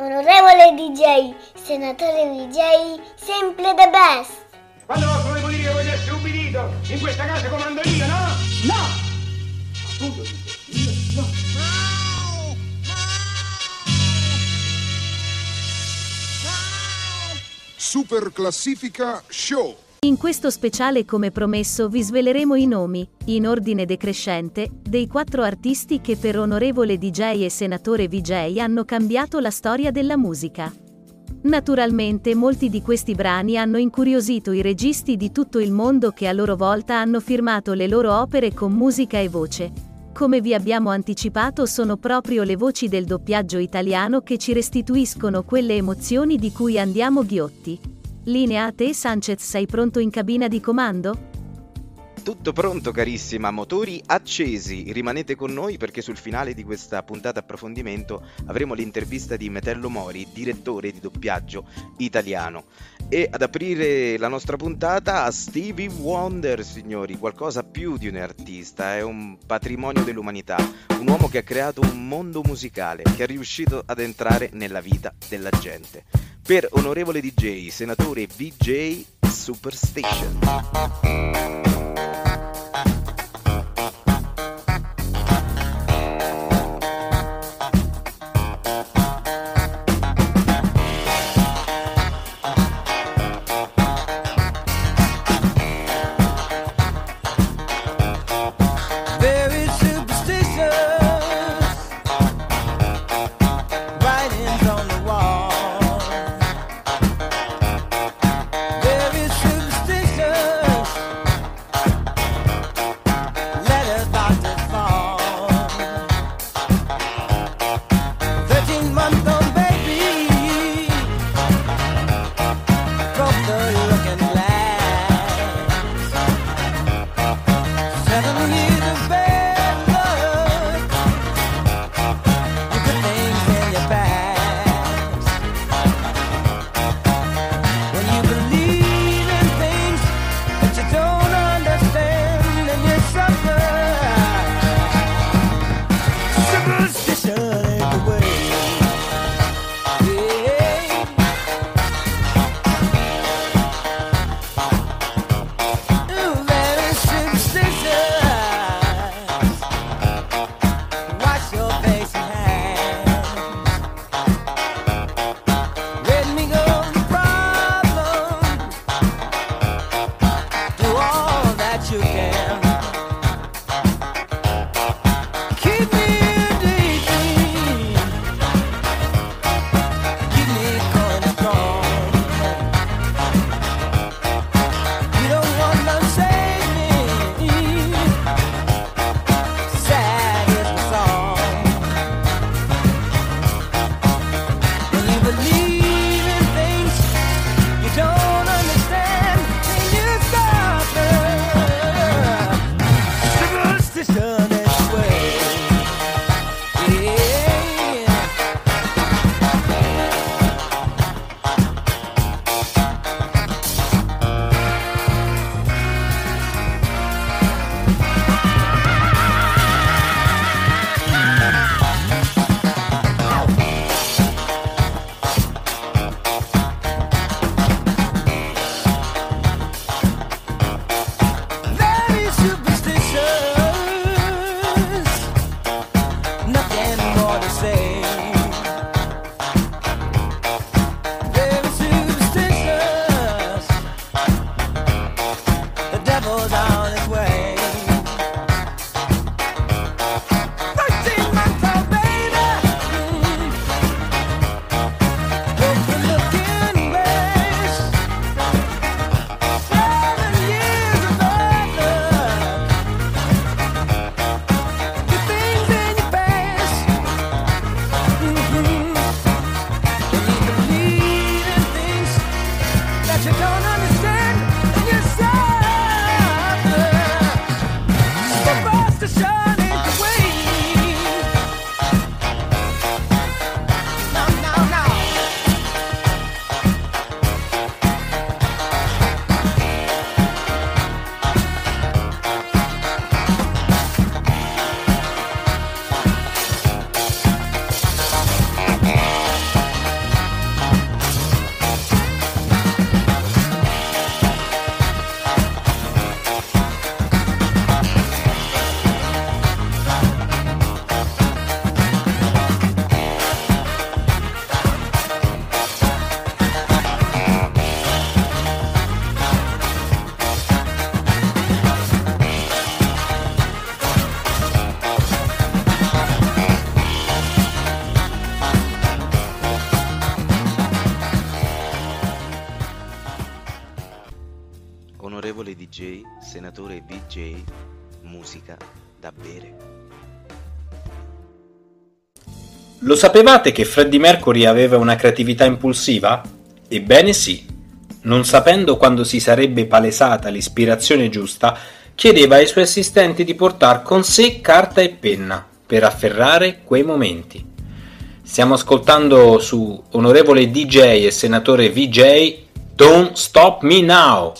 Onorevole DJ, senatore VJ, sempre the best. Quando volevo dire che voglio essere ubbidito, in questa casa comando io, no? No! Appunto, io no. Super Classifica Show. In questo speciale, come promesso, vi sveleremo i nomi, in ordine decrescente, dei quattro artisti che per onorevole DJ e senatore VJ hanno cambiato la storia della musica. Naturalmente molti di questi brani hanno incuriosito i registi di tutto il mondo che a loro volta hanno firmato le loro opere con musica e voce. Come vi abbiamo anticipato sono proprio le voci del doppiaggio italiano che ci restituiscono quelle emozioni di cui andiamo ghiotti. Linea a te Sanchez sei pronto in cabina di comando? Tutto pronto carissima, motori accesi, rimanete con noi perché sul finale di questa puntata approfondimento avremo l'intervista di Metello Mori, direttore di doppiaggio italiano. E ad aprire la nostra puntata a Stevie Wonder, signori, qualcosa più di un artista, è un patrimonio dell'umanità, un uomo che ha creato un mondo musicale, che è riuscito ad entrare nella vita della gente. Per onorevole DJ, senatore VJ Superstation. DJ musica da bere. Lo sapevate che Freddie Mercury aveva una creatività impulsiva? Ebbene sì. Non sapendo quando si sarebbe palesata l'ispirazione giusta, chiedeva ai suoi assistenti di portare con sé carta e penna per afferrare quei momenti. Stiamo ascoltando su onorevole DJ e senatore VJ Don't Stop Me Now.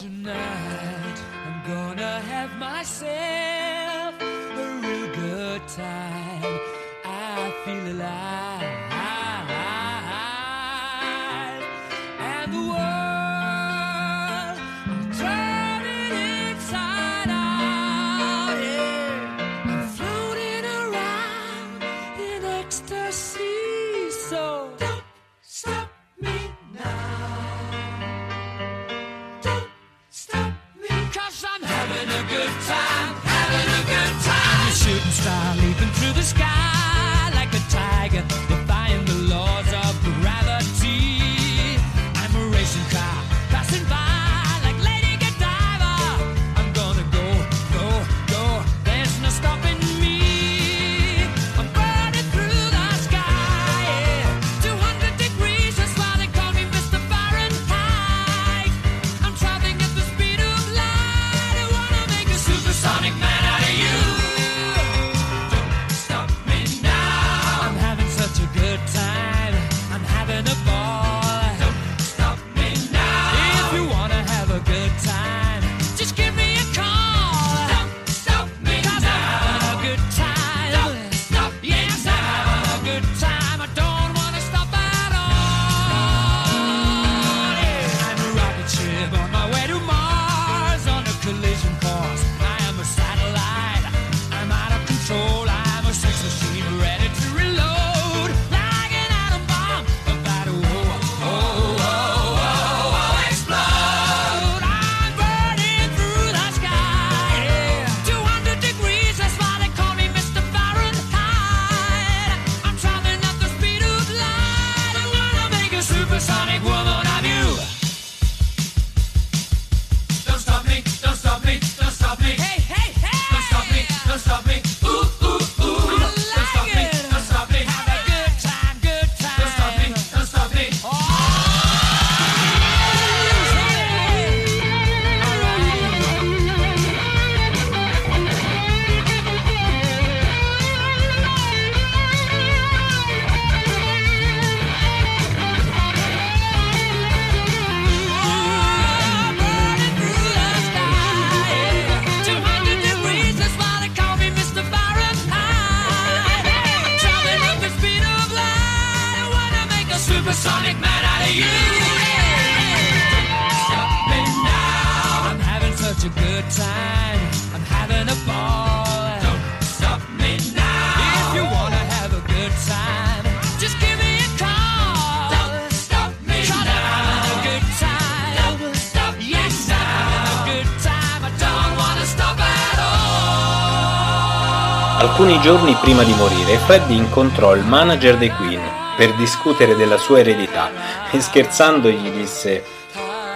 Alcuni giorni prima di morire, Freddy incontrò il manager dei Queen per discutere della sua eredità e scherzando gli disse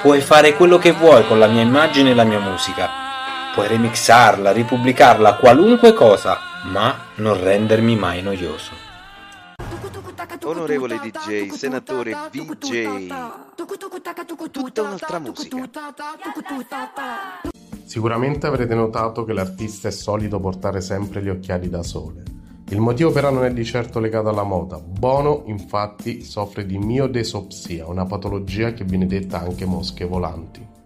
Puoi fare quello che vuoi con la mia immagine e la mia musica. Puoi remixarla, ripubblicarla, qualunque cosa, ma non rendermi mai noioso. Onorevole DJ, senatore DJ, tutta un'altra musica. Sicuramente avrete notato che l'artista è solito portare sempre gli occhiali da sole. Il motivo però non è di certo legato alla moda. Bono infatti soffre di miodesopsia, una patologia che viene detta anche mosche volanti.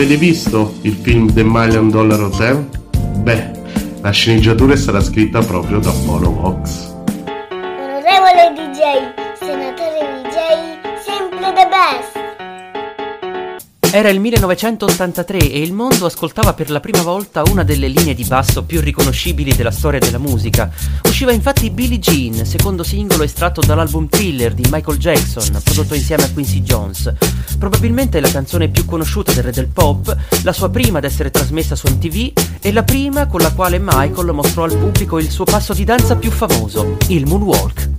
Avete visto il film The Million Dollar Hotel? Beh, la sceneggiatura è stata scritta proprio da Bono Vox. Era il 1983 e il mondo ascoltava per la prima volta una delle linee di basso più riconoscibili della storia della musica. Usciva infatti Billie Jean, secondo singolo estratto dall'album Thriller di Michael Jackson, prodotto insieme a Quincy Jones. Probabilmente la canzone più conosciuta del re del pop, la sua prima ad essere trasmessa su MTV e la prima con la quale Michael mostrò al pubblico il suo passo di danza più famoso, il moonwalk.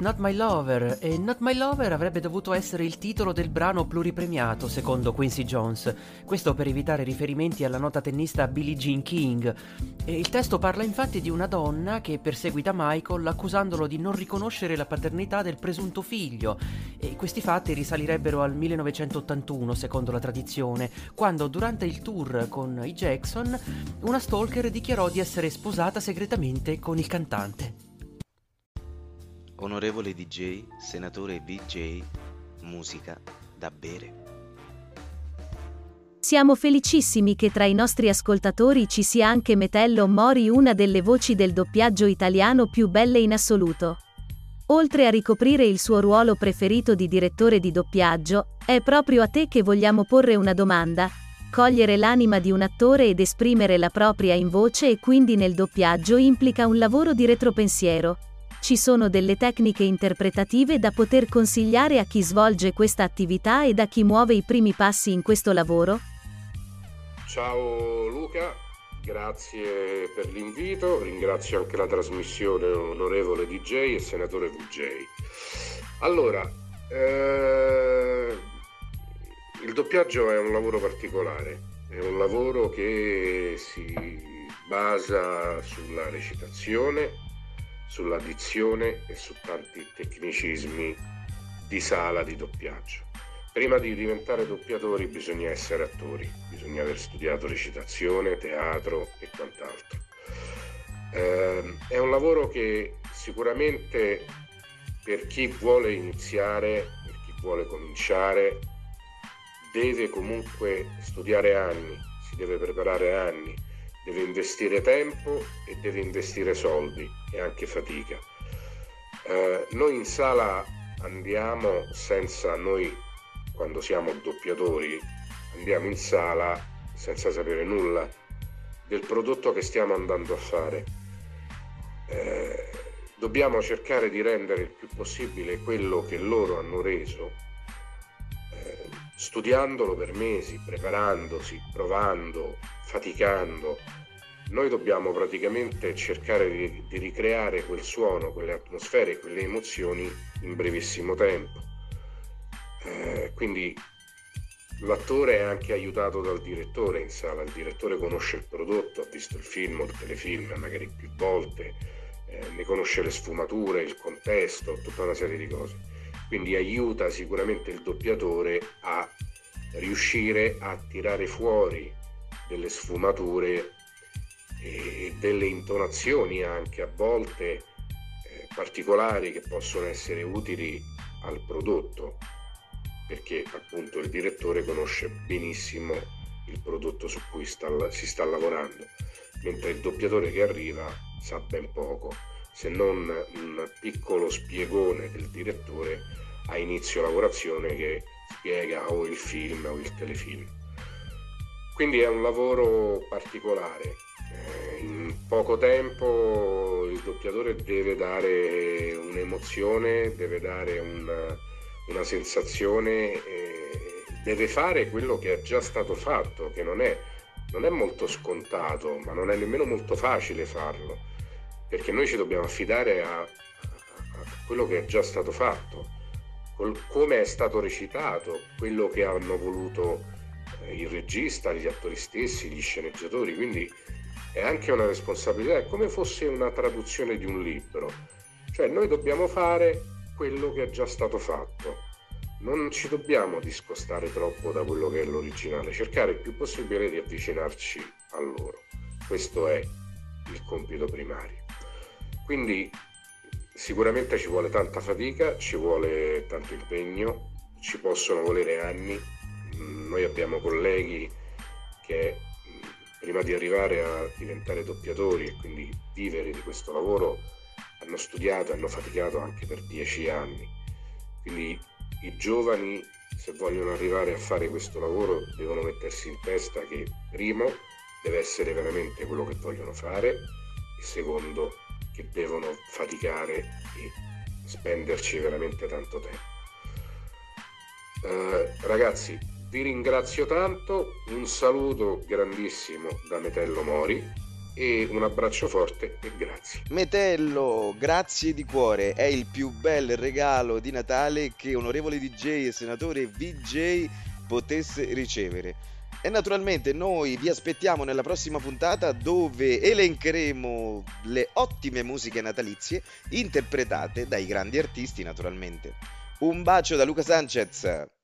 Not My Lover e Not My Lover avrebbe dovuto essere il titolo del brano pluripremiato secondo Quincy Jones, questo per evitare riferimenti alla nota tennista Billie Jean King. E il testo parla infatti di una donna che perseguita Michael accusandolo di non riconoscere la paternità del presunto figlio e questi fatti risalirebbero al 1981 secondo la tradizione, quando durante il tour con i Jackson una stalker dichiarò di essere sposata segretamente con il cantante. Onorevole DJ, senatore VJ, musica da bere. Siamo felicissimi che tra i nostri ascoltatori ci sia anche Metello Mori, una delle voci del doppiaggio italiano più belle in assoluto. Oltre a ricoprire il suo ruolo preferito di direttore di doppiaggio, è proprio a te che vogliamo porre una domanda. Cogliere l'anima di un attore ed esprimere la propria in voce e quindi nel doppiaggio implica un lavoro di retropensiero. Ci sono delle tecniche interpretative da poter consigliare a chi svolge questa attività e da chi muove i primi passi in questo lavoro? Ciao Luca, grazie per l'invito, ringrazio anche la trasmissione onorevole DJ e senatore VJ. Allora, eh, il doppiaggio è un lavoro particolare, è un lavoro che si basa sulla recitazione, sulla dizione e su tanti tecnicismi di sala di doppiaggio. Prima di diventare doppiatori bisogna essere attori, bisogna aver studiato recitazione, teatro e quant'altro. Eh, è un lavoro che sicuramente per chi vuole iniziare, per chi vuole cominciare, deve comunque studiare anni, si deve preparare anni, deve investire tempo e deve investire soldi e anche fatica. Eh, noi in sala andiamo senza noi quando siamo doppiatori andiamo in sala senza sapere nulla del prodotto che stiamo andando a fare. Eh, dobbiamo cercare di rendere il più possibile quello che loro hanno reso, studiandolo per mesi, preparandosi, provando, faticando. Noi dobbiamo praticamente cercare di, di ricreare quel suono, quelle atmosfere, quelle emozioni in brevissimo tempo. Eh, quindi l'attore è anche aiutato dal direttore in sala, il direttore conosce il prodotto, ha visto il film o il telefilm magari più volte, eh, ne conosce le sfumature, il contesto, tutta una serie di cose. Quindi aiuta sicuramente il doppiatore a riuscire a tirare fuori delle sfumature e delle intonazioni anche a volte eh, particolari che possono essere utili al prodotto perché appunto il direttore conosce benissimo il prodotto su cui sta, si sta lavorando, mentre il doppiatore che arriva sa ben poco, se non un piccolo spiegone del direttore a inizio lavorazione che spiega o il film o il telefilm. Quindi è un lavoro particolare. Eh, in poco tempo il doppiatore deve dare un'emozione, deve dare un, una sensazione, deve fare quello che è già stato fatto, che non è, non è molto scontato, ma non è nemmeno molto facile farlo, perché noi ci dobbiamo affidare a, a, quello che è già stato fatto, col, come è stato recitato, quello che hanno voluto eh, il regista, gli attori stessi, gli sceneggiatori, quindi è anche una responsabilità, è come fosse una traduzione di un libro, cioè noi dobbiamo fare quello che è già stato fatto. Non ci dobbiamo discostare troppo da quello che è l'originale, cercare il più possibile di avvicinarci a loro. Questo è il compito primario. Quindi sicuramente ci vuole tanta fatica, ci vuole tanto impegno, ci possono volere anni. Noi abbiamo colleghi che prima di arrivare a diventare doppiatori e quindi vivere di questo lavoro hanno studiato, hanno faticato anche per dieci anni. Quindi i giovani, se vogliono arrivare a fare questo lavoro, devono mettersi in testa che primo deve essere veramente quello che vogliono fare e secondo che devono faticare e spenderci veramente tanto tempo. Eh, ragazzi, vi ringrazio tanto, un saluto grandissimo da Metello Mori e un abbraccio forte e grazie. Metello, grazie di cuore, è il più bel regalo di Natale che onorevole DJ e senatore VJ potesse ricevere. E naturalmente noi vi aspettiamo nella prossima puntata dove elencheremo le ottime musiche natalizie interpretate dai grandi artisti naturalmente. Un bacio da Luca Sanchez.